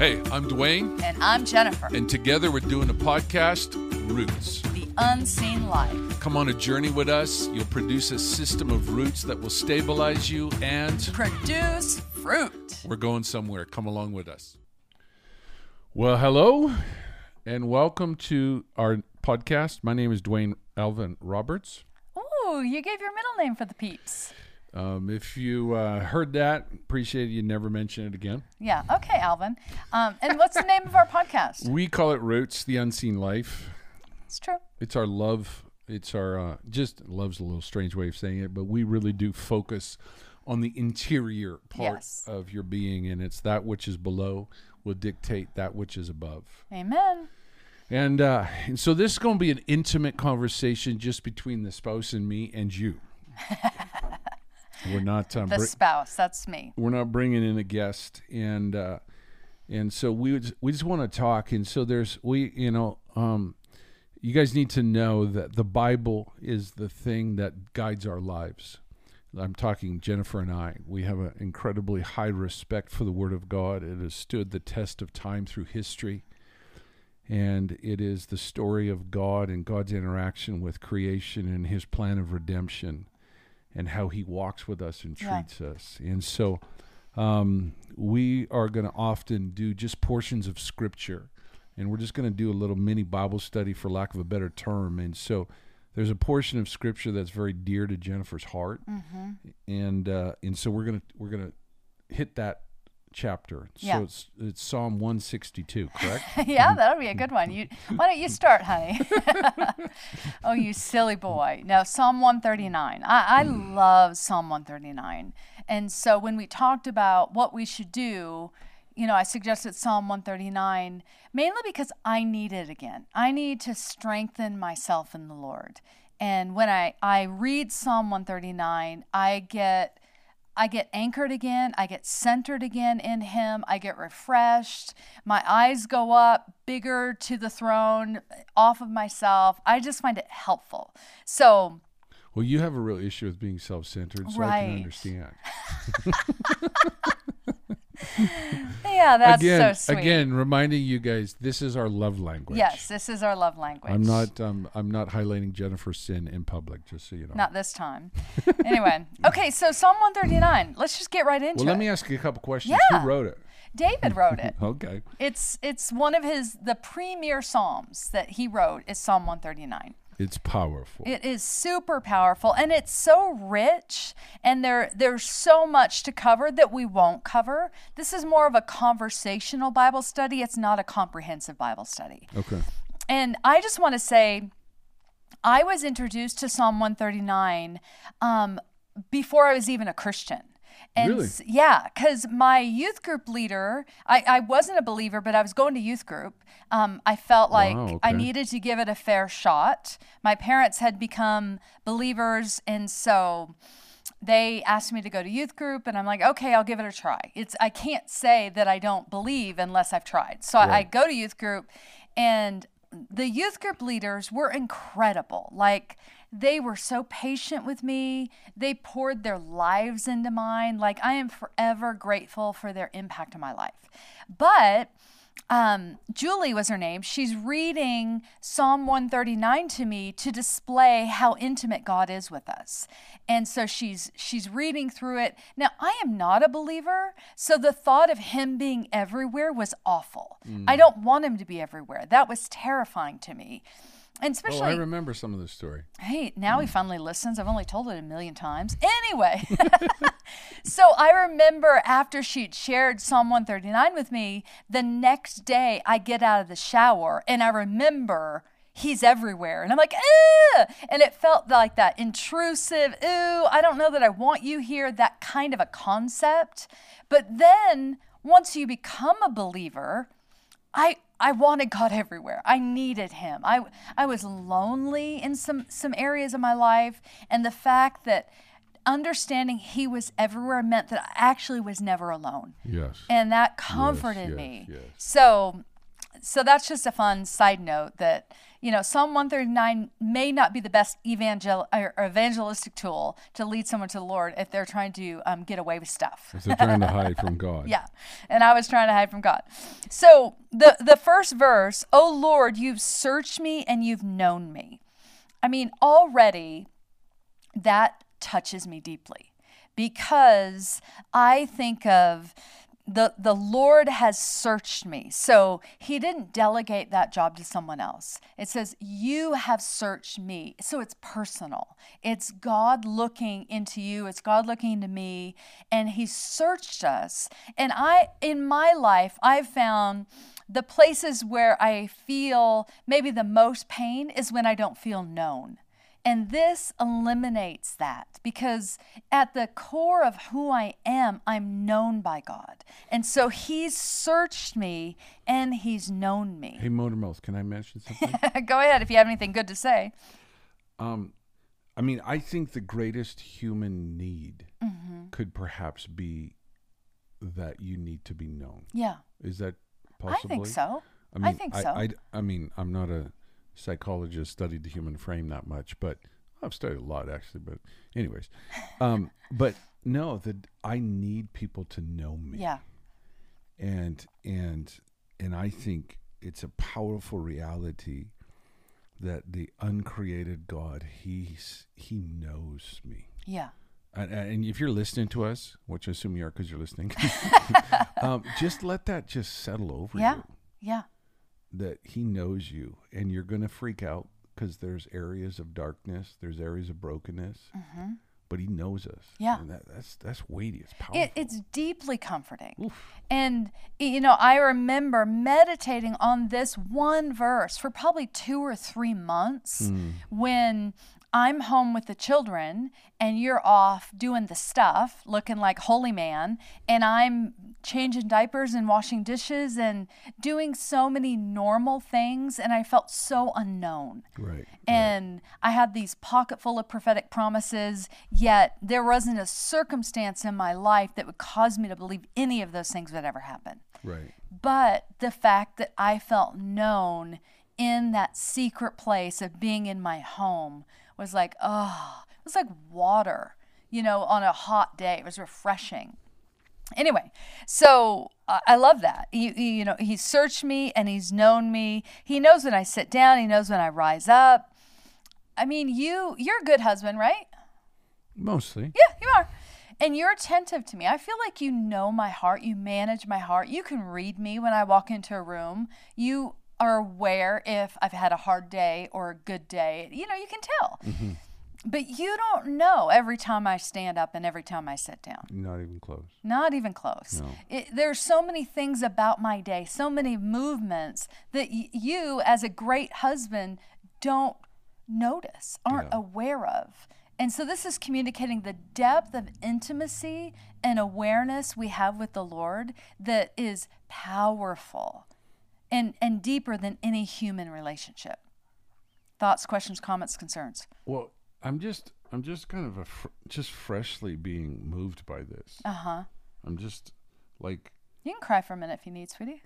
Hey, I'm Dwayne, And I'm Jennifer, and together we're doing a podcast, Roots. the unseen life. Come on a journey with us. You'll produce a system of roots that will stabilize you, and Produce fruit. we're going somewhere. Come along with us. Well, hello, and welcome to our podcast. My name is Dwayne Alvin Roberts. Oh, you gave your middle name for the peeps. Um, if you uh, heard that, appreciate it. You never mention it again. Yeah, okay, Alvin. Um, and what's the name of our podcast? We call it Roots, the Unseen Life. It's true. it's our love it's our uh, just love's a little strange way of saying it but we really do focus on the interior part Yes. of your being and it's that which is below will dictate that which is above Amen. and uh, and so this is going to be an intimate conversation just between the spouse and me and you we're not um, The br- spouse, that's me. we're not bringing in a guest and uh and so we would, we just want to talk and so there's we you know um you guys need to know that the bible is the thing that guides our lives. I'm talking jennifer and i. We have an incredibly high respect for the word of god. It has stood the test of time through history and it is the story of god and god's interaction with creation and his plan of redemption and how he walks with us and Yeah. treats us. And so um, we are going to often do just portions of scripture. And we're just going to do a little mini Bible study, for lack of a better term. And so there's a portion of scripture that's very dear to Jennifer's heart. Mm-hmm. And uh, and so we're going to we're going to hit that chapter. Yeah. So it's it's Psalm 162, correct? yeah, mm-hmm. that'll be a good one. You, why don't you start, honey? oh, you silly boy. No, Psalm 139. I, I mm. love Psalm 139. And so when we talked about what we should do, you know, I suggested Psalm 139 mainly because I need it again. I need to strengthen myself in the Lord. And when I, I read Psalm 139, I get I get anchored again. I get centered again in Him. I get refreshed. My eyes go up bigger to the throne, off of myself. I just find it helpful. So, well, you have a real issue with being self-centered, so I Right. can understand. yeah, that's again, so sweet. again, reminding you guys, this is our love language. Yes, this is our love language. I'm not. Um, I'm not highlighting Jennifer's sin in public, just so you know. Not this time. anyway, okay, so Psalm 139. Let's just get right into it. well, let me ask you a couple questions. Yeah. Who wrote it? David wrote it. Okay. It's it's one of his the premier psalms that he wrote is Psalm 139. It's powerful. It is super powerful and it's so rich and there there's so much to cover that we won't cover. This is more of a conversational Bible study. It's not a comprehensive Bible study. okay. And I just want to say I was introduced to Psalm 139 um, before I was even a Christian. And Really? yeah, because my youth group leader, I, I wasn't a believer, but I was going to youth group. Um, I felt like Wow, I needed to give it a fair shot. My parents had become believers, and so they asked me to go to youth group and i'm like okay i'll give it a try it's i can't say that i don't believe unless i've tried so I, I go to youth group and the youth group leaders were incredible like they were so patient with me they poured their lives into mine like i am forever grateful for their impact on my life but um, Julie was her name. She's reading Psalm 139 to me to display how intimate God is with us. And so she's she's reading through it. Now, I am not a believer, so the thought of him being everywhere was awful. I don't want him to be everywhere. That was terrifying to me. And Oh, especially I remember some of the story. Hey, now he mm. finally listens. I've only told it a million times. Anyway, so I remember after she'd shared Psalm 139 with me, the next day I get out of the shower and I remember he's everywhere. And I'm like, Ew! and it felt like that intrusive, ooh, I don't know that I want you here, that kind of a concept. But then once you become a believer, I I wanted God everywhere. I needed him. I I was lonely in some some areas of my life and the fact that understanding he was everywhere meant that I actually was never alone. Yes. And that comforted yes, me. yes. So so that's just a fun side note that you know, Psalm 139 may not be the best evangel- or evangelistic tool to lead someone to the Lord if they're trying to um, get away with stuff. If they're trying to hide from God. Yeah. And I was trying to hide from God. So the the first verse, "Oh Lord, you've searched me and you've known me." I mean, already that touches me deeply because I think of the the Lord has searched me. So he didn't delegate that job to someone else. It says you have searched me. So it's personal. It's God looking into you, it's God looking into me and he searched us. And I in my life I've found the places where I feel maybe the most pain is when I don't feel known. And this eliminates that because at the core of who I am, I'm known by God. And so He's searched me and He's known me. Hey, Motormouth, can I mention something? Go ahead if you have anything good to say. um, I mean, I think the greatest human need Mm-hmm. could perhaps be that you need to be known. Yeah, Is that I think so. I, I think so. I, I mean, I'm not a psychologist, studied the human frame that much, but I've studied a lot actually. But, anyways, um, but no, that I need people to know me. Yeah, and and and I think it's a powerful reality that the uncreated God he's he knows me. yeah, And, and if you're listening to us, which I assume you are because you're listening, um, just let that just settle over yeah, you. Yeah. Yeah, That He knows you, and you're going to freak out because there's areas of darkness, there's areas of brokenness, but He knows us. Mm-hmm. Yeah. and that, that's that's weighty. It's powerful. It, it's deeply comforting. Oof. And, you know, I remember meditating on this one verse for probably two or three months Hmm. when I'm home with the children and you're off doing the stuff, looking like holy man, and I'm changing diapers and washing dishes and doing so many normal things. And I felt so unknown. right. And I had these pocket full of prophetic promises, yet there wasn't a circumstance in my life that would cause me to believe any of those things would ever happen. right. But the fact that I felt known in that secret place of being in my home was like, oh, it was like water, you know, on a hot day. It was refreshing. Anyway, so I I love that. You, you know, he searched me and he's known me. He knows when I sit down. He knows when I rise up. I mean, you you're a good husband, right? Mostly. Yeah, you are. And you're attentive to me. I feel like you know my heart. You manage my heart. You can read me when I walk into a room. You are aware if I've had a hard day or a good day. You know, you can tell. Mm-hmm. But you don't know every time I stand up and every time I sit down. Not even close. Not even close. No. It, there's so many things about my day, so many movements that y- you, as a great husband, don't notice, aren't Yeah. aware of. And so this is communicating the depth of intimacy and awareness we have with the Lord that is powerful and, and deeper than any human relationship. Thoughts, questions, comments, concerns? Well, I'm just I'm just kind of a fr- just freshly being moved by this. Uh huh. I'm just like You can cry for a minute if you need, sweetie.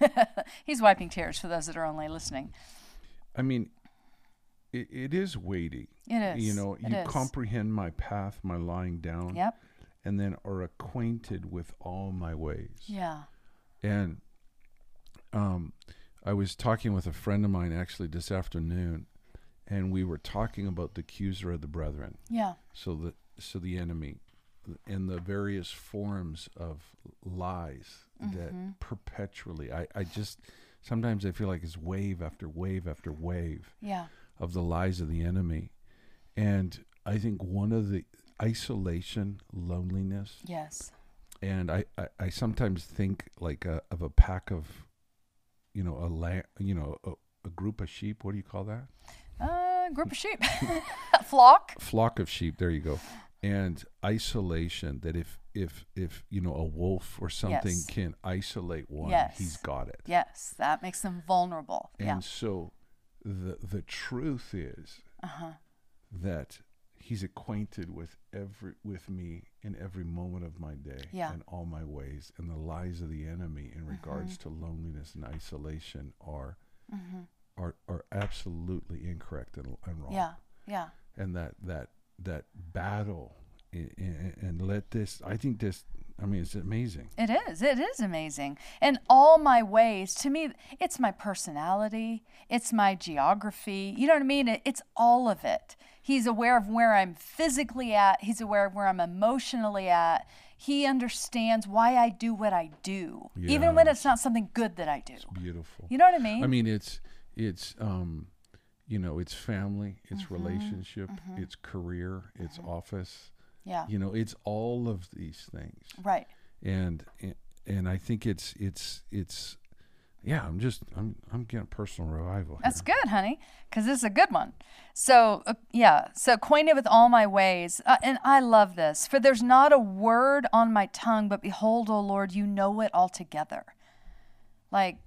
He's wiping tears for those that are only listening. I mean it, it is weighty. It is. You know, It you is. comprehend my path, my lying down, Yep. and then are acquainted with all my ways. Yeah. And um, I was talking with a friend of mine actually this afternoon, and we were talking about the accuser of the brethren. Yeah. So the so the enemy, and the various forms of lies Mm-hmm. that perpetually. I I just sometimes I feel like it's wave after wave after wave Yeah. of the lies of the enemy, and I think one of the isolation, loneliness, Yes. and I, I, I sometimes think like a, of a pack of, you know, a la- you know, a, a group of sheep. What do you call that? Uh, group of sheep. Flock. Flock of sheep. There you go. And isolation. That if if if you know a wolf or something Yes. can isolate one, Yes. he's got it. Yes. That makes them vulnerable. And yeah. so, the the truth is Uh-huh. that he's acquainted with every with me in every moment of my day Yeah. and all my ways and the lies of the enemy in mm-hmm. regards to loneliness and isolation are mm-hmm. are are absolutely incorrect and, and wrong. Yeah. Yeah. And that that that battle and, and let this. I think this. I mean, it's amazing. It is. It is amazing. And all my ways, to me, it's my personality, it's my geography. You know what I mean? It, it's all of it. He's aware of where I'm physically at, he's aware of where I'm emotionally at. He understands why I do what I do, even when it's not something good that I do. Beautiful. You know what I mean? I mean, it's it's um, you know, it's family, it's Mm-hmm. relationship, it's career, it's office. yeah. You know, it's all of these things. Right. and and I think it's it's it's yeah. I'm just I'm I'm getting personal revival. That's here. good, honey, because this is a good one. So, uh, yeah, so acquainted with all my ways. Uh, and I love this. For there's not a word on my tongue, but behold, O Lord, you know it altogether. Like,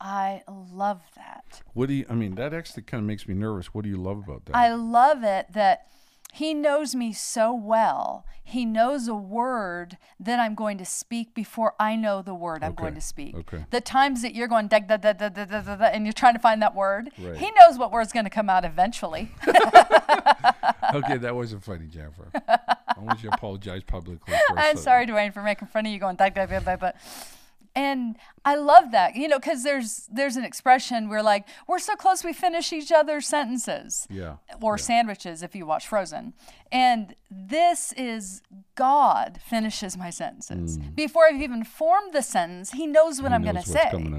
I love that. What do you? I mean, that actually kind of makes me nervous. What do you love about that? I love it that he knows me so well. He knows a word that I'm going to speak before I know the word I'm going to speak. Okay. The times that you're going da, da, da, da, da, da, da, and you're trying to find that word, right. he knows what word's going to come out eventually. okay, that wasn't funny, Jennifer. I want you to apologize publicly. I'm sorry, Dwayne, for making fun of you going da, da, da, da, da. And I love that, you know, because there's there's an expression where like we're so close we finish each other's sentences. Yeah. or sandwiches if you watch Frozen. And this is God finishes my sentences. Before I've even formed the sentence, he knows what I'm going to Mm.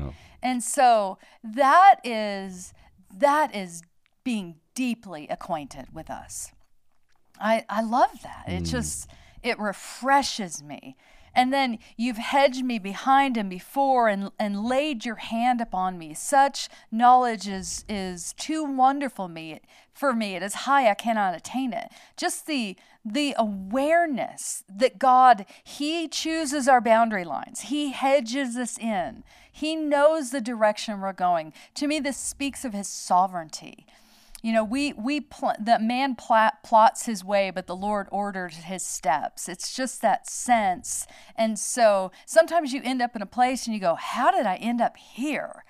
say. And so that is that is being deeply acquainted with us. I I love that. It just it refreshes me. And then you've hedged me behind and before and, and laid your hand upon me. Such knowledge is is too wonderful me for me. It is high, I cannot attain it. Just the the awareness that God, He chooses our boundary lines. He hedges us in. He knows the direction we're going. To me, this speaks of his sovereignty. You know, we we pl- the man plat- plots his way, but the Lord ordered his steps. It's just that sense, and so sometimes you end up in a place and you go, "How did I end up here?"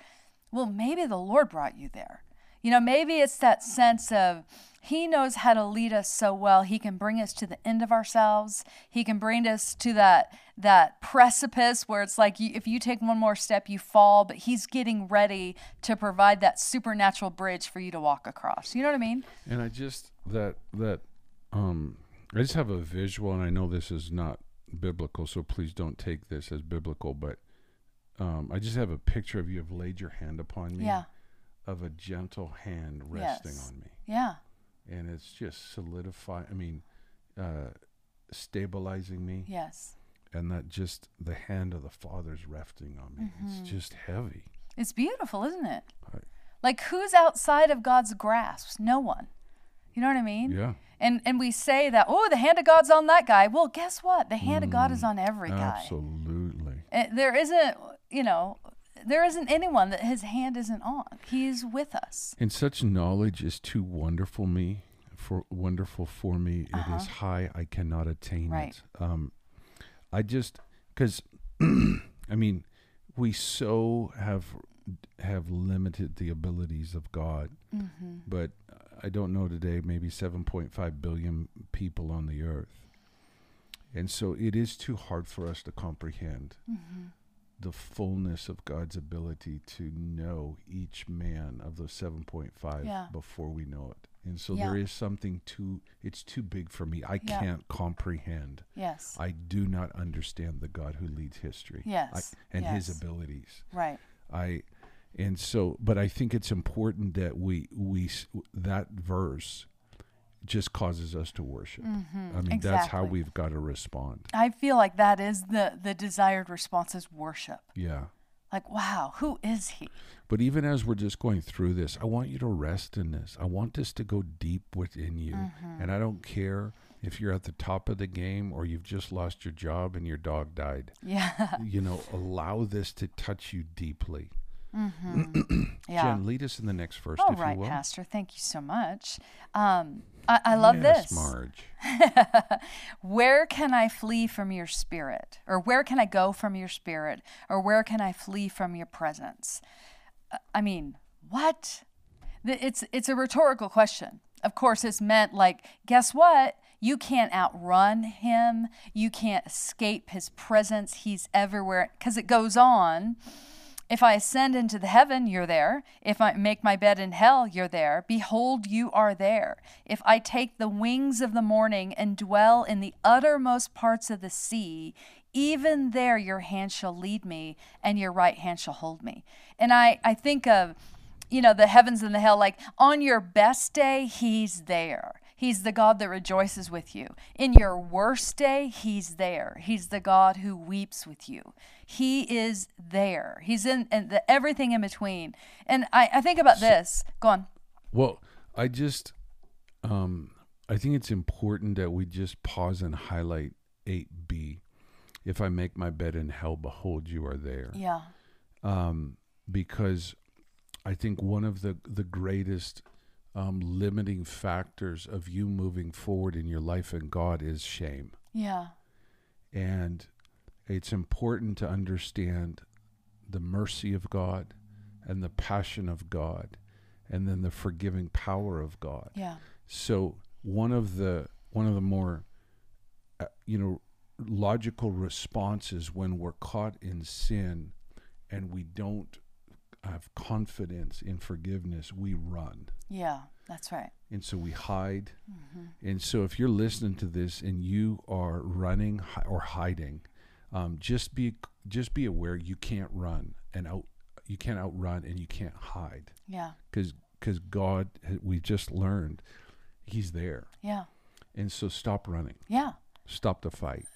Well, maybe the Lord brought you there. You know, maybe it's that sense of He knows how to lead us so well. He can bring us to the end of ourselves. He can bring us to that that precipice where it's like you, if you take one more step, you fall. But He's getting ready to provide that supernatural bridge for you to walk across. You know what I mean? And I just that that um I just have a visual and I know this is not biblical, so please don't take this as biblical, but um I just have a picture of you have laid your hand upon me Yeah. of a gentle hand resting Yes. on me. Yeah. And it's just solidify I mean uh stabilizing me Yes. and that just the hand of the father's resting on me. Mm-hmm. It's just heavy. It's beautiful, isn't it? Right. Like who's outside of God's grasp? No one. You know what I mean? Yeah. And and we say that, oh, the hand of God's on that guy. Well, guess what? The hand of God is on every guy. Absolutely. Uh, There isn't, you know, there isn't anyone that his hand isn't on. He's with us. And such knowledge is too wonderful me for wonderful for me. It is high. I cannot attain Uh-huh. Right. it. Um, I just because I mean we so have have limited the abilities of God, Mm-hmm. but I don't know today. Maybe seven point five billion people on the earth, and so it is too hard for us to comprehend Mm-hmm. The fullness of God's ability to know each man of those 7.5 Yeah. before we know it. And so Yeah. there is something too it's too big for me. I Yeah. can't comprehend. Yes. I do not understand the God who leads history. Yes. I, and his abilities. Right. I and so but I think it's important that we we that verse just causes us to worship. I mean that's how Mm-hmm. We've got to respond. I feel like that is the the desired response is worship. Yeah. Like, wow, who is he? But even as we're just going through this, I want you to rest in this. I want this to go deep within you. Mm-hmm. And I don't care if you're at the top of the game or you've just lost your job and your dog died. Yeah. You know, allow this to touch you deeply. Yeah. Jen, lead us in the next verse, All if right, you will. Pastor. Thank you so much. Um, I, I love yes, this. Marge. Where can I flee from your spirit? Or where can I go from your spirit? Or where can I flee from your presence? I mean, what? It's it's a rhetorical question. Of course, it's meant like, guess what? You can't outrun him. You can't escape his presence. He's everywhere. Because it goes on. If I ascend into the heaven, you're there. If I make my bed in hell, you're there. Behold, you are there. If I take the wings of the morning and dwell in the uttermost parts of the sea, even there your hand shall lead me, and your right hand shall hold me. And I, I think of, you know, the heavens and the hell, like on your best day, he's there. He's the God that rejoices with you. In your worst day, He's there. He's the God who weeps with you. He is there. He's in, the, everything in between. And I, I think about this. Go on. Well, I just, um, I think it's important that we just pause and highlight 8b. If I make my bed in hell, behold, you are there. Yeah. Um, because I think one of the, the greatest um, limiting factors of you moving forward in your life and God is shame. Yeah. And it's important to understand the mercy of God and the passion of God and then the forgiving power of God. Yeah. So one of the one of the more uh, you know logical responses when we're caught in sin and we don't have confidence in forgiveness, we run. Yeah. That's right. And so we hide. Mm-hmm. And so if you're listening to this and you are running or hiding, um, just be just be aware you can't run and out you can't outrun and you can't hide Yeah. because because God we just learned He's there. Yeah. And so stop running, Yeah. stop the fight,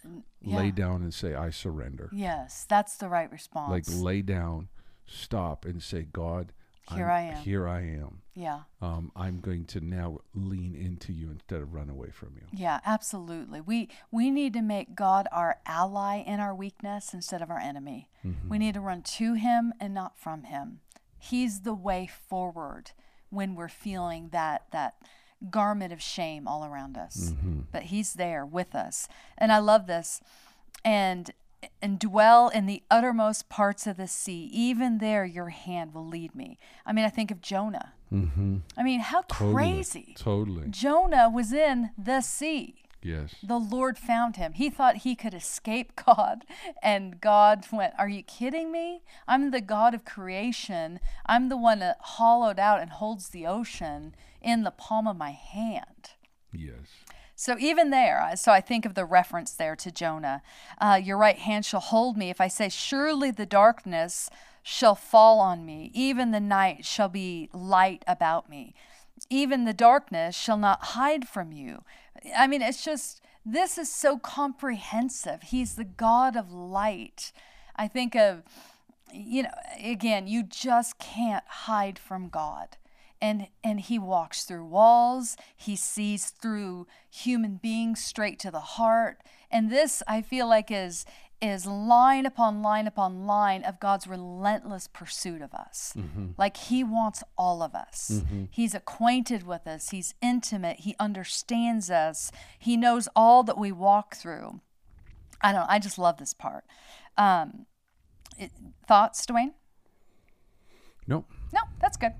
yeah. lay down and say I surrender. Yes. That's the right response. Like lay down, stop and say God. Here I'm- I am. Here I am. yeah. Um, I'm going to now lean into you instead of run away from you. Yeah, absolutely. We we need to make God our ally in our weakness instead of our enemy. We need to run to him and not from him. He's the way forward when we're feeling that that garment of shame all around us. But he's there with us. And I love this. And and dwell in the uttermost parts of the sea. Even there your hand will lead me. I mean, I think of Jonah. Mm-hmm. I mean, how crazy. Totally. Jonah was in the sea. Yes. The Lord found him. He thought he could escape God, and God went, Are you kidding me? I'm the God of creation. I'm the one that hollowed out and holds the ocean in the palm of my hand. Yes. So even there, so I think of the reference there to Jonah. Uh, Your right hand shall hold me. If I say, Surely the darkness shall fall on me, even the night shall be light about me. Even the darkness shall not hide from you. I mean, it's just, this is so comprehensive. He's the God of light. I think of, you know, again, you just can't hide from God and and he walks through walls. He sees through human beings straight to the heart. And this i feel like is is line upon line upon line of god's relentless pursuit of us. Like he wants all of us. He's acquainted with us. He's intimate. He understands us. He knows all that we walk through. I don't know. I just love this part. Um, it, thoughts dwayne Nope. no, that's good.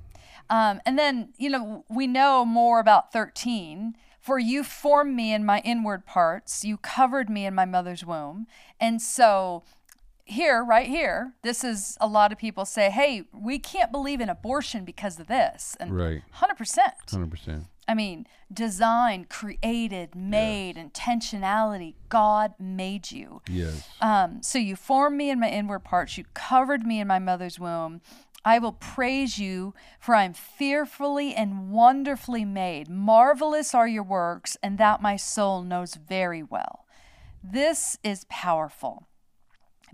Um, and then, you know, we know more about 13. For you formed me in my inward parts, you covered me in my mother's womb. And so, here, right here, this is a lot of people say, hey, we can't believe in abortion because of this. And Right. 100%. Hundred percent. I mean, design, created, made, intentionality. God made you. Yes. Um, so you formed me in my inward parts. You covered me in my mother's womb. I will praise you, for I am fearfully and wonderfully made. Marvelous are your works, and that my soul knows very well. This is powerful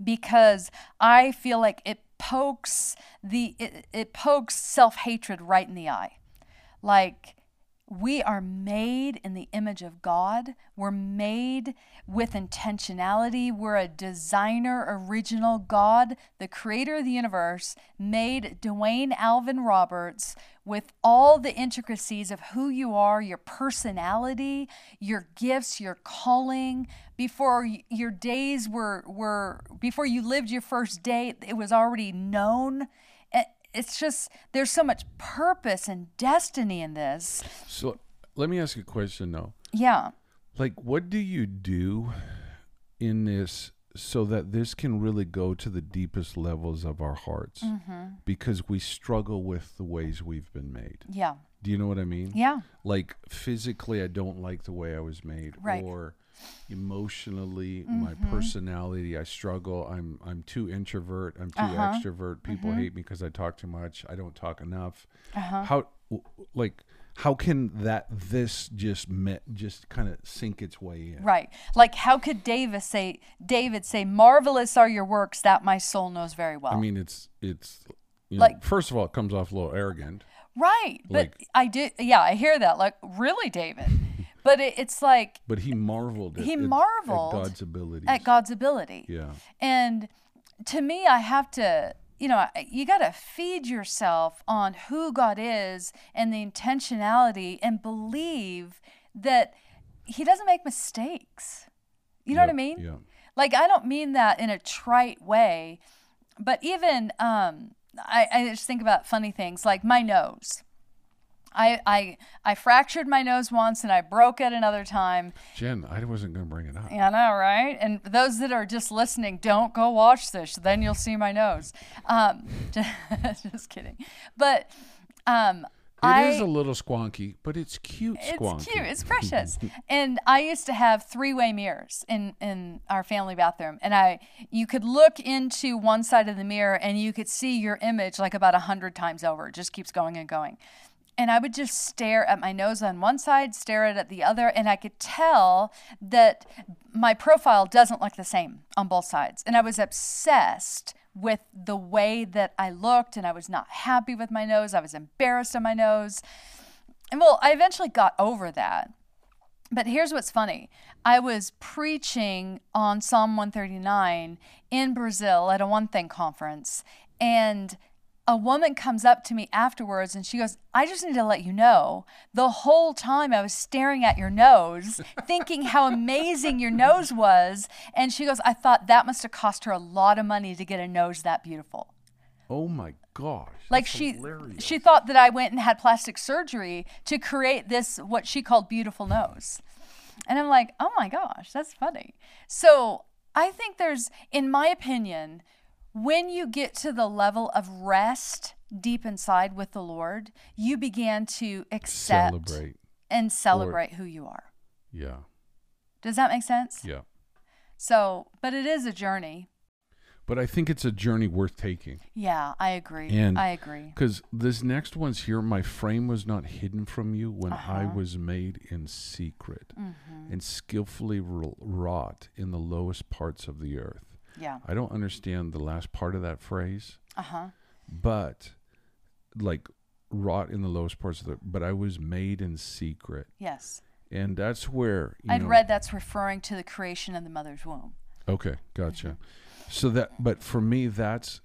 because I feel like it pokes the it, it pokes self-hatred right in the eye. Like we are made in the image of God. We're made with intentionality. We're a designer, original God, the creator of the universe, made Dwayne Alvin Roberts with all the intricacies of who you are, your personality, your gifts, your calling. Before your days were, were before you lived your first day, it was already known. It's just there's so much purpose and destiny in this. So let me ask you a question though. Yeah. Like, what do you do in this so that this can really go to the deepest levels of our hearts? Mm-hmm. Because we struggle with the ways we've been made. Yeah. Do you know what I mean? Yeah. Like physically, I don't like the way I was made, Right. or emotionally, my Mm-hmm. personality, I struggle. I'm I'm too introvert. I'm too Uh-huh. extrovert. People hate me because I talk too much. I don't talk enough. Uh-huh. How, like, how can that this just met just kind of sink its way in? Right. Like how could David say David say marvelous are your works that my soul knows very well. I mean, it's it's you know, Like- first of all, it comes off a little arrogant. right. But I did yeah, I hear that. Like really David. But it, it's like But he marveled. At, He marveled at God's ability. at God's ability. Yeah. And to me, I have to, you know, you got to feed yourself on who God is and the intentionality and believe that He doesn't make mistakes. You know what I mean? Yeah. Like, I don't mean that in a trite way, but even, um, I, I just think about funny things like my nose. I, I I fractured my nose once and I broke it another time. Jen, I wasn't going to bring it up. Yeah, I know, right? And those that are just listening, don't go watch this. Then you'll see my nose. Um, just kidding. But um, It I, is a little squonky, but it's cute it's squonky. cute. It's precious. and I used to have three-way mirrors in in our family bathroom, and I you could look into one side of the mirror and you could see your image like about a hundred times over. It just keeps going and going. And I would just stare at my nose on one side, stare at it at the other, and I could tell that my profile doesn't look the same on both sides. And I was obsessed with the way that I looked, and I was not happy with my nose. I was embarrassed on my nose. And well, I eventually got over that. But here's what's funny. I was preaching on Psalm 139 in Brazil at a One Thing conference, and a woman comes up to me afterwards and she goes, I just need to let you know the whole time I was staring at your nose, thinking how amazing your nose was. And she goes, I thought that must have cost her a lot of money to get a nose that beautiful Oh my gosh. like she hilarious. she thought that I went and had plastic surgery to create this what she called beautiful nose. And I'm like, "Oh my gosh, that's funny." So, I think there's in my opinion when you get to the level of rest deep inside with the Lord, you begin to accept celebrate. and celebrate who you are. Yeah. Does that make sense? Yeah. So, but it is a journey. But I think it's a journey worth taking. Yeah, I agree. And- I agree. Because this next one's here, my frame was not hidden from you when I Uh-huh. was made in secret Mhm. and skillfully wrought in the lowest parts of the earth. Yeah. I don't understand the last part of that phrase, Uh-huh. but like wrought in the lowest parts of the but I was made in secret. Yes. And that's where you I'd know, read that's referring to the creation of the mother's womb. Okay, gotcha. So that, but for me, that's,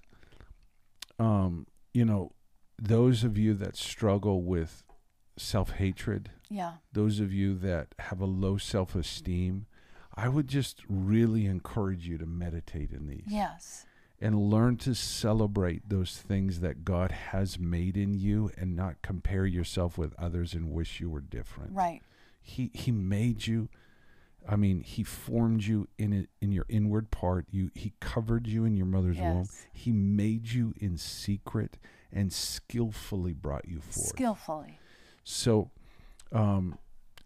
um, you know, those of you that struggle with self hatred, Yeah. those of you that have a low self esteem, I would just really encourage you to meditate in these Yes. and learn to celebrate those things that God has made in you and not compare yourself with others and wish you were different. Right. He he made you. I mean, he formed you in it, in your inward part. You he covered you in your mother's womb. He made you in secret and skillfully brought you forth. Skillfully. So, um,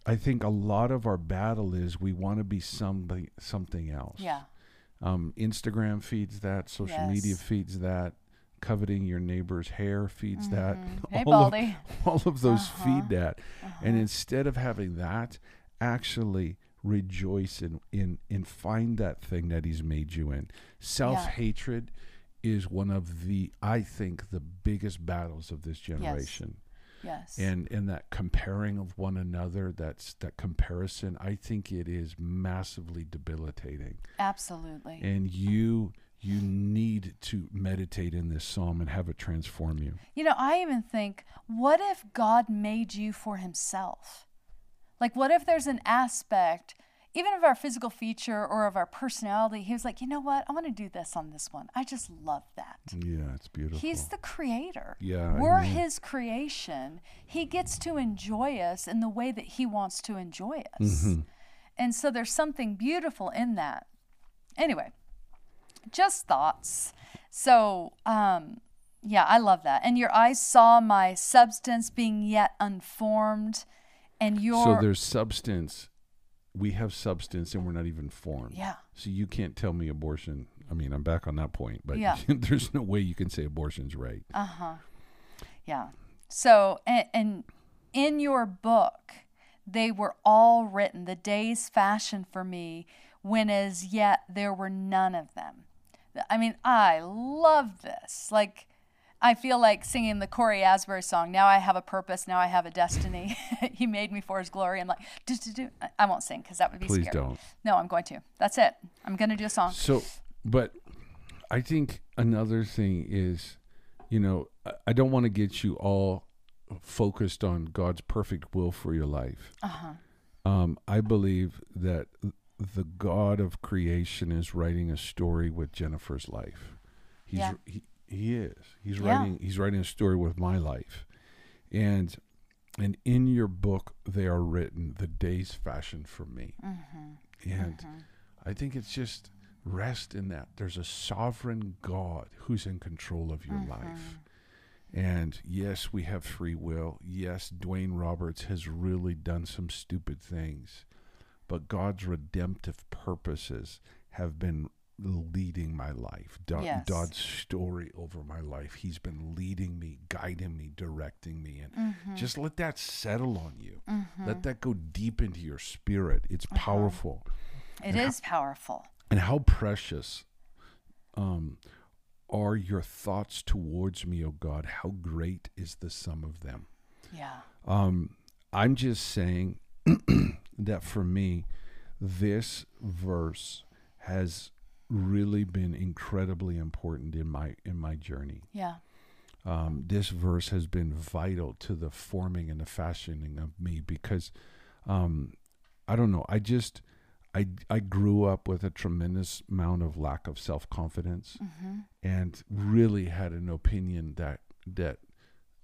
I think a lot of our battle is we want to be somebody something else. Yeah. Um, Instagram feeds that. Social media feeds that. Coveting your neighbor's hair feeds that. Mhm. Hey, all, of, Baldy. all of those Uh-huh. feed that. And Uh-huh. instead of having that, actually rejoice in, in, in find that thing that he's made you in. Self hatred is one of the, I think, the biggest battles of this generation. Yes. And and that comparing of one another, that's that comparison, I think it is massively debilitating. Absolutely. And you you need to meditate in this psalm and have it transform you. You know, I even think, what if God made you for himself? Like, what if there's an aspect even of our physical feature or of our personality, he was like, you know what? I want to do this on this one. I just love that. Yeah, it's beautiful. He's the creator. Yeah, We're his creation. He gets to enjoy us in the way that he wants to enjoy us. Mm-hmm. And so there's something beautiful in that. Anyway, just thoughts. So, um, yeah, I love that. And your eyes saw my substance being yet unformed, and your so there's substance. We have substance, and we're not even formed. yeah, So you can't tell me abortion. I mean, I'm back on that point, but Yeah. there's no way you can say abortion's right. uh huh, yeah. So, and, and in your book, they were all written. The days fashioned for me, when as yet there were none of them. I mean, I love this. Like, I feel like singing the Cory Asbury song. Now I have a purpose. Now I have a destiny. he made me for His glory. I'm like, do do do. I- won't sing because that would be Please scary. don't. No, I'm going to. That's it. I'm going to do a song. So, but I think another thing is, you know, I- don't want to get you all focused on God's perfect will for your life. Uh huh. Um, I believe that the God of creation is writing a story with Jennifer's life. He's Yeah. he, he is. He's Yeah. writing he's writing a story with my life. And and in your book they are written the days fashioned for me. Mm-hmm. And I think it's just rest in that. There's a sovereign God who's in control of your life. And yes, we have free will. Yes, Dwayne Roberts has really done some stupid things. But God's redemptive purposes have been leading my life. Do- Yes. God's story over my life. He's been leading me, guiding me, directing me. And Mm-hmm. just let that settle on you. Let that go deep into your spirit. It's Uh-huh. powerful It is powerful. and how precious um, are your thoughts towards me, O God? How great is the sum of them? Yeah. Um, I'm just saying that for me, this verse has really been incredibly important in my in my journey. Yeah. Um, this verse has been vital to the forming and the fashioning of me because um, I don't know. I just I I grew up with a tremendous amount of lack of self confidence Mm-hmm. and really had an opinion that that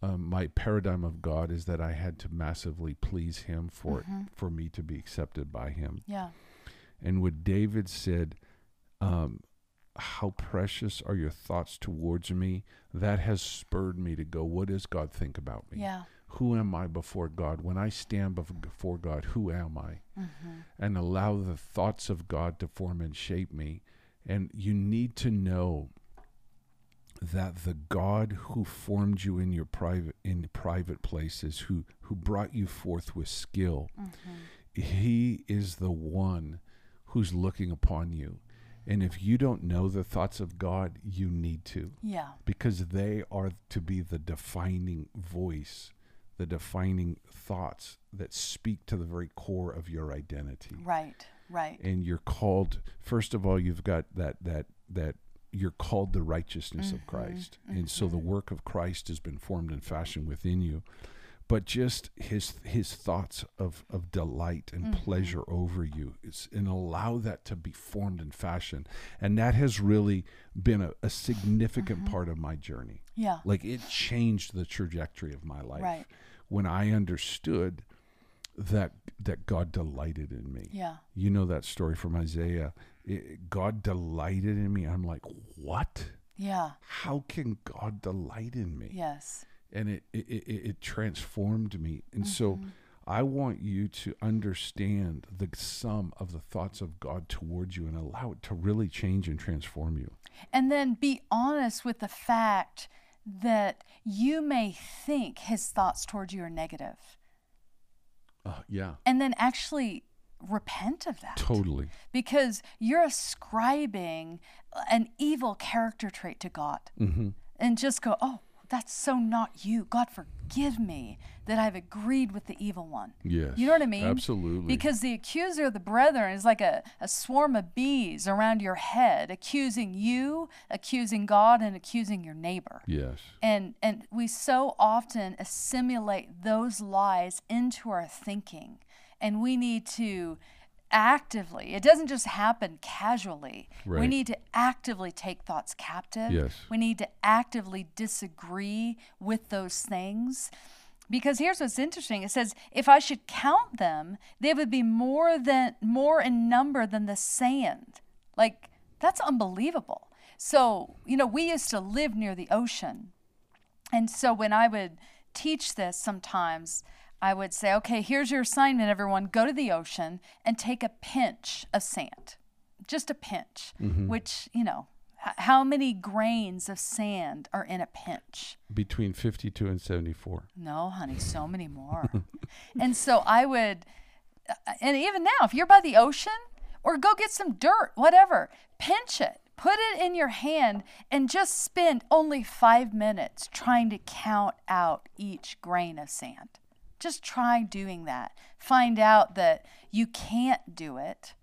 um, my paradigm of God is that I had to massively please Him for Mhm. for me to be accepted by Him. Yeah. And what David said, um, how precious are your thoughts towards me? That has spurred me to go, what does God think about me? Yeah. Who am I before God? When I stand before God, who am I? Mm-hmm. And allow the thoughts of God to form and shape me. And you need to know that the God who formed you in your private in private places, who who brought you forth with skill, Mm-hmm. he is the one who's looking upon you. And if you don't know the thoughts of God, you need to Yeah. because they are to be the defining voice, the defining thoughts that speak to the very core of your identity. Right. Right. And you're called first of all you've got that that that you're called the righteousness of Mhm, Christ. And so the mhm. work of Christ has been formed and fashioned within you. But just his his thoughts of, of delight and Mhm. pleasure over you is and allow that to be formed and fashioned. And that has really been a, a significant Mhm. part of my journey. Yeah. Like it changed the trajectory of my life Right. when I understood that that God delighted in me. Yeah. You know that story from Isaiah. It- God delighted in me. I'm like, what? Yeah. How can God delight in me? Yes. And it it, it, it transformed me. And so Mhm. I want you to understand the sum of the thoughts of God towards you and allow it to really change and transform you. And then be honest with the fact that you may think his thoughts towards you are negative. Uh, yeah, And then actually repent of that. totally. Because you're ascribing an evil character trait to God. hmm and just go, oh, that's so not you. God, forgive me that I've agreed with the evil one. Yes. You know what I mean? Absolutely. Because the accuser of the brethren is like a, a swarm of bees around your head, accusing you, accusing God, and accusing your neighbor. yes. And and we so often assimilate those lies into our thinking. And we need to actively. It doesn't just happen casually. We need to actively take thoughts captive. Yes. We need to actively disagree with those things. Because here's what's interesting. It says, if I should count them, they would be more than more in number than the sand. Like that's unbelievable. So, you know, we used to live near the ocean. And so when I would teach this sometimes, I would say, okay, here's your assignment, everyone. Go to the ocean and take a pinch of sand, just a pinch, which, you know, h- how many grains of sand are in a pinch? Between 52 and 74. No, honey, so many more. and so I would, uh, and even now, if you're by the ocean or go get some dirt, whatever, pinch it, put it in your hand, and just spend only five minutes trying to count out each grain of sand. Just try doing that. Find out that you can't do it.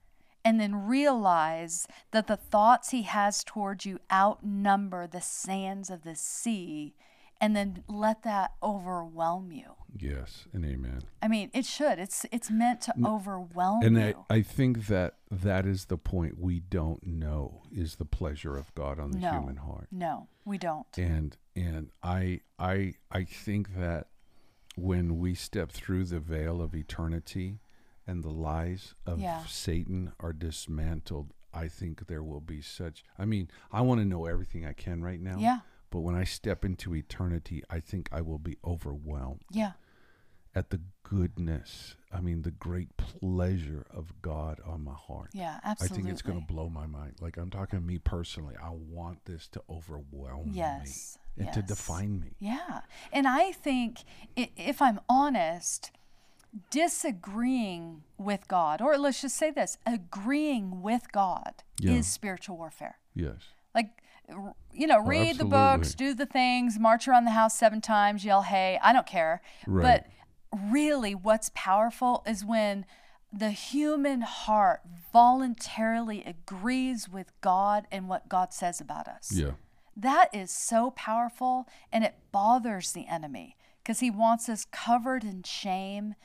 And then realize that the thoughts he has towards you outnumber the sands of the sea and then let that overwhelm you. Yes, and amen. I mean, it should. It's it's meant to overwhelm you. And I. I think that that is the point we don't know is the pleasure of God on the no, human heart. no, we don't. And and I I I think that when we step through the veil of eternity and the lies of Yeah. Satan are dismantled, I think there will be such I mean, I want to know everything I can right now. Yeah, But when I step into eternity, I think I will be overwhelmed yeah, at the goodness. I mean, the great pleasure of God on my heart. yeah, absolutely. I think it's going to blow my mind. Like I'm talking to me personally. I want this to overwhelm Yes, me and to define me. Yeah. And I think, if I'm honest, disagreeing with God, or let's just say this, agreeing with God Yeah. is spiritual warfare. Yes. Like, you know, read the books, do the things, march around the house seven times, yell, hey, I don't care. Right. But really, what's powerful is when the human heart voluntarily agrees with God and what God says about us. Yeah. That is so powerful and it bothers the enemy because he wants us covered in shame,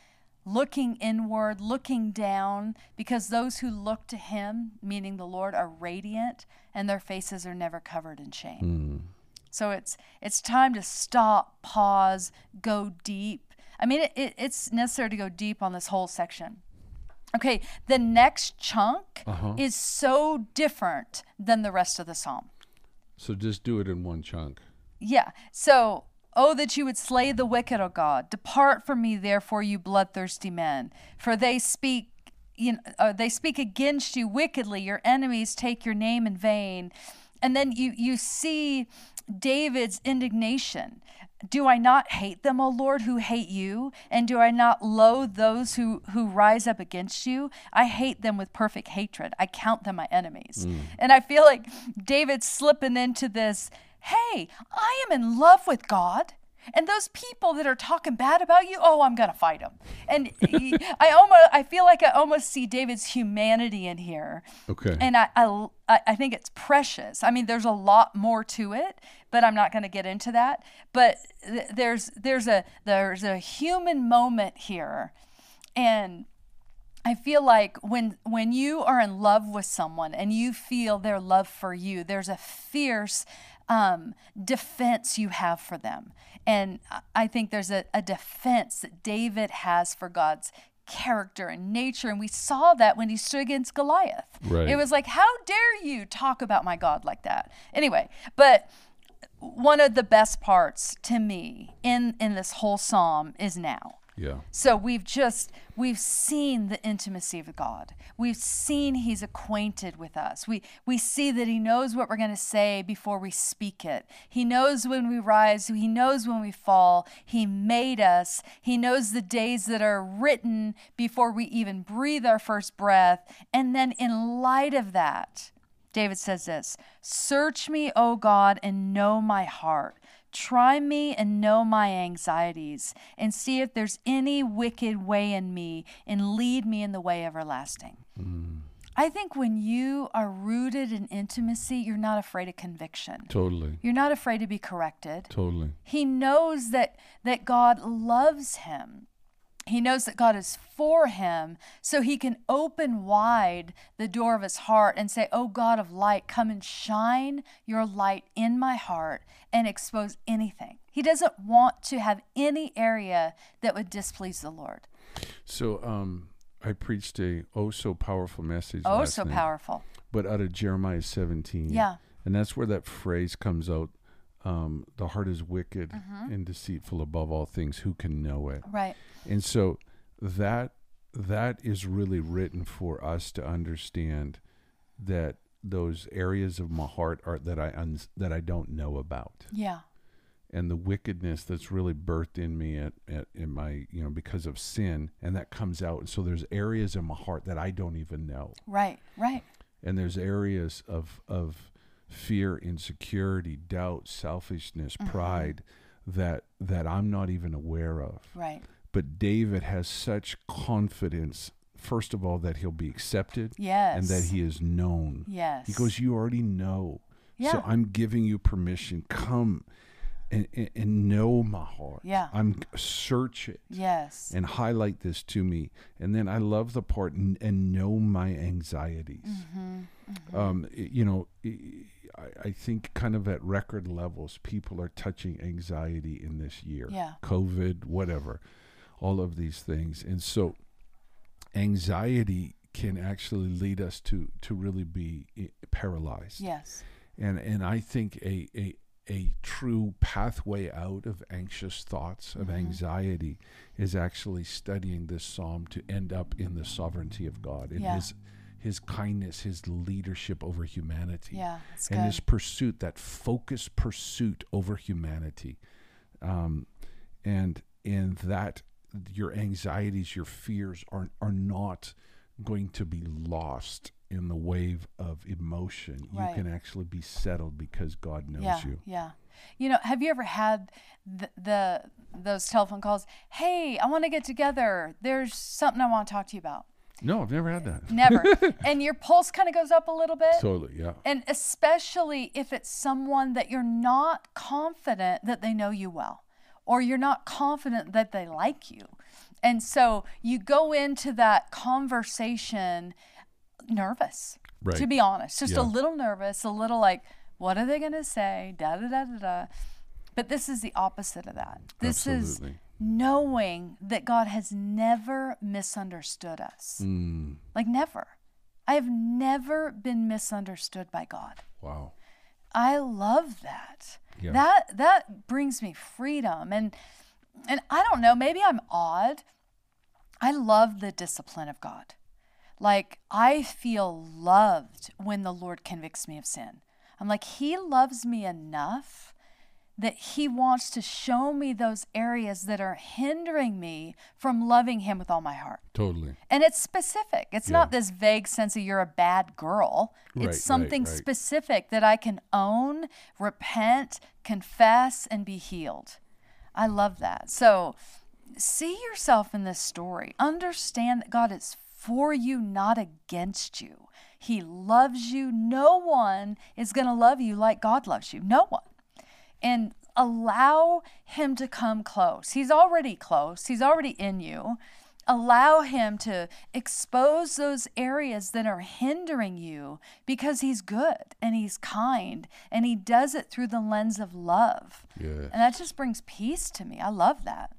looking inward, looking down, because those who look to him, meaning the Lord, are radiant and their faces are never covered in shame. Hmm. So it's it's time to stop, pause, go deep. I mean, it, it, it's necessary to go deep on this whole section. Okay, the next chunk Uh-huh. is so different than the rest of the psalm. So just do it in one chunk. Yeah. So, oh, that you would slay the wicked, O God. Depart from me, therefore, you bloodthirsty men, for they speak. You know, uh, they speak against you wickedly. Your enemies take your name in vain, and then you you see David's indignation. Do I not hate them, O Lord, who hate you? And do I not loathe those who, who rise up against you? I hate them with perfect hatred. I count them my enemies. Mm. And I feel like David's slipping into this hey, I am in love with God. And those people that are talking bad about you, oh, I'm gonna fight them. And he- I almost, I feel like I almost see David's humanity in here, Okay. and I, I, I think it's precious. I mean, there's a lot more to it, but I'm not going to get into that. But th- there's there's a there's a human moment here, and I feel like when when you are in love with someone and you feel their love for you, there's a fierce um, defense you have for them, and I- think there's a, a defense that David has for God's character and nature, and we saw that when he stood against Goliath. Right. It was like, how dare you talk about my God like that? Anyway, but one of the best parts to me in in this whole psalm is now. Yeah. So we've just we've seen the intimacy of God. We've seen he's acquainted with us. We we see that he knows what we're going to say before we speak it. He knows when we rise, he knows when we fall. He made us. He knows the days that are written before we even breathe our first breath. And then in light of that, David says this Search me, O God, and know my heart. Try me and know my anxieties, and see if there's any wicked way in me, and lead me in the way everlasting. Mm. I think when you are rooted in intimacy, you're not afraid of conviction. Totally. You're not afraid to be corrected. Totally. He knows that that God loves him. He knows that God is for him, so he can open wide the door of his heart and say, Oh God of light, come and shine your light in my heart and expose anything. He doesn't want to have any area that would displease the Lord. So um, I preached a oh so powerful message. Oh, so night, powerful. But out of Jeremiah 17. Yeah. And that's where that phrase comes out. Um, the heart is wicked Mm-hmm. and deceitful above all things. Who can know it? Right. And so that that is really written for us to understand that those areas of my heart are that I un, that I don't know about, Yeah. and the wickedness that's really birthed in me at, at in my you know because of sin, and that comes out. And so there's areas in my heart that I don't even know, Right. Right. and there's areas of of fear, insecurity, doubt, selfishness, mm-hmm. pride that that I'm not even aware of. Right. But David has such confidence, first of all, that he'll be accepted Yes. and that he is known. Yes. He goes, You already know. Yeah. So I'm giving you permission. Come and, and, and know my heart. Yeah. I'm search it Yes. and highlight this to me. And then I love the part and, and know my anxieties. Mm-hmm. Um, i- you know, i- I, I think kind of at record levels, people are touching anxiety in this year. Yeah. COVID, whatever, all of these things. And so anxiety can actually lead us to, to really be paralyzed Yes. and and I think a a a true pathway out of anxious thoughts of anxiety is actually studying this psalm to end up in the sovereignty of God in Yeah. his his kindness his leadership over humanity Yeah. And good. his pursuit that focused pursuit over humanity um and and that your anxieties your fears are are not going to be lost in the wave of emotion Right. you can actually be settled because god knows yeah, you Yeah. You know, have you ever had the, the those telephone calls? Hey, I want to get together. There's something I want to talk to you about. no i've never had that uh, Never. and your pulse kind of goes up a little bit. totally yeah and especially if it's someone that you're not confident that they know you well or you're not confident that they like you. And so you go into that conversation nervous, Right. to be honest, just a little nervous, a little like, what are they going to say? Da da da da da. But this is the opposite of that. This Absolutely. is knowing that God has never misunderstood us. Mm, Like, never. I have never been misunderstood by God. wow I love that. Yeah. That that brings me freedom and and I don't know, maybe I'm odd. I love the discipline of God. Like I feel loved when the Lord convicts me of sin. I'm like he loves me enough that he wants to show me those areas that are hindering me from loving him with all my heart. totally And it's specific. It's not this vague sense of you're a bad girl. Right, right, It's something right. specific that I can own, repent, confess, and be healed. I love that. So see yourself in this story. Understand that God is for you, not against you. He loves you. No one is going to love you like God loves you. No one and allow him to come close. He's already close, he's already in you. Allow him to expose those areas that are hindering you because he's good and he's kind and he does it through the lens of love. yeah And that just brings peace to me. I love that.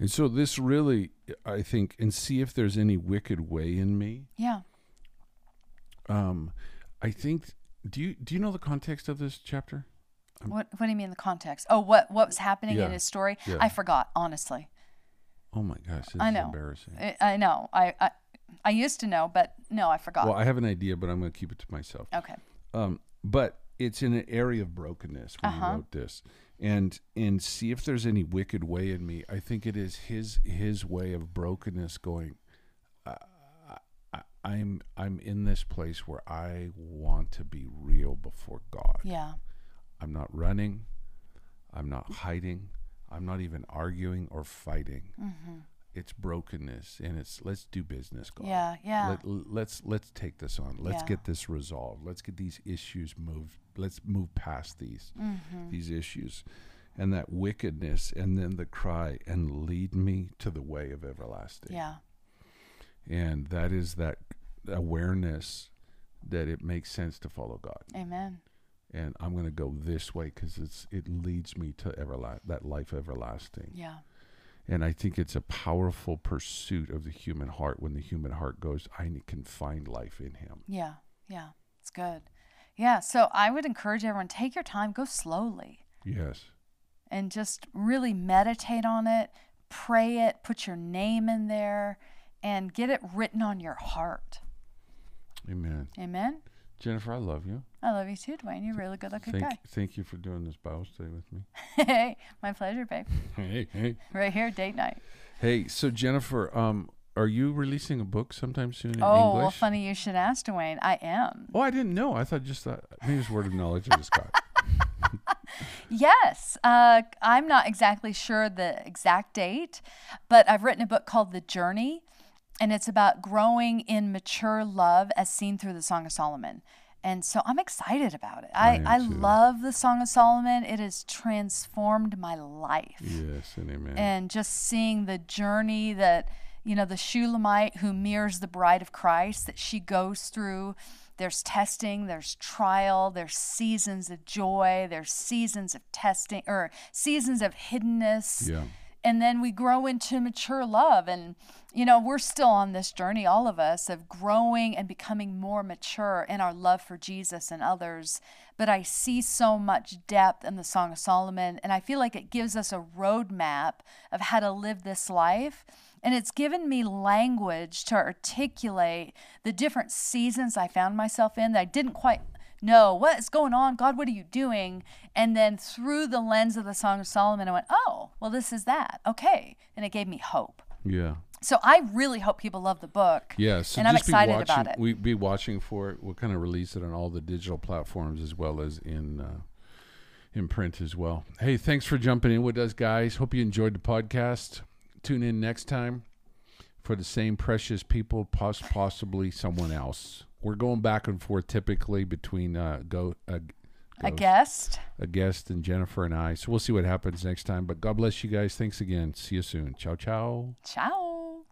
and so this really i think and see if there's any wicked way in me Yeah. um i think do you do you know the context of this chapter What what do you mean the context? Oh, what what was happening Yeah. in his story? Yeah. I forgot, honestly. oh my gosh this I is know. embarrassing I, I know. I, I I used to know, but no, I forgot. well i have an idea but i'm going to keep it to myself okay. um, but it's in an area of brokenness when Uh-huh. he wrote this and and see if there's any wicked way in me i think it is his his way of brokenness going uh, I, i'm i'm in this place where i want to be real before god Yeah. I'm not running i'm not hiding i'm not even arguing or fighting it's brokenness and it's let's do business god Mm-hmm. Yeah. Yeah. let, let's let's take this on. Let's Yeah. get this resolved. Let's get these issues moved. Let's move past these Mm-hmm. these issues. and that wickedness, and then the cry, and lead me to the way of everlasting. Yeah. And that is that awareness that it makes sense to follow God. Amen. And I'm going to go this way because it's it leads me to everla- that life everlasting. Yeah. And I think it's a powerful pursuit of the human heart when the human heart goes, I can find life in Him. Yeah. Yeah. It's good. Yeah. So I would encourage everyone take your time, go slowly. Yes. and just really meditate on it, pray it, put your name in there, and get it written on your heart. Amen. Amen. Jennifer, I love you. I love you too, Dwayne. You're a really good looking Thank, guy. thank you for doing this Bible study with me. hey, my pleasure, babe. Hey, hey. Right here, date night. Hey, so Jennifer, um, are you releasing a book sometime soon in oh, English? well, funny you should ask, Dwayne. I am. Oh, I didn't know. I thought just that maybe it's word of knowledge I just got. Yes, uh, I'm not exactly sure the exact date, but I've written a book called The Journey, and it's about growing in mature love as seen through the Song of Solomon. And so I'm excited about it. I, am I love the Song of Solomon. It has transformed my life. yes, and amen. And just seeing the journey that, you know, the Shulamite who mirrors the bride of Christ that she goes through. There's testing, there's trial, there's seasons of joy, there's seasons of testing or seasons of hiddenness yeah. And then we grow into mature love. And you know we're still on this journey all of us of growing and becoming more mature in our love for jesus and others. But i see so much depth in the song of solomon and i feel like it gives us a roadmap of how to live this life. And it's given me language to articulate the different seasons i found myself in that i didn't quite know what is going on god what are you doing and then through the lens of the song of solomon i went oh well this is that okay and it gave me hope Yeah. so i really hope people love the book Yeah, so and i'm excited watching, about it We be watching for it. We'll kind of release it on all the digital platforms as well as in uh, in print as well. Hey, thanks for jumping in with us, guys. Hope you enjoyed the podcast. Tune in next time for the same precious people, poss- possibly someone else we're going back and forth typically between uh, go, uh, a guest, a guest, and Jennifer and I. So we'll see what happens next time. But God bless you guys. Thanks again. See you soon. Ciao, ciao. Ciao.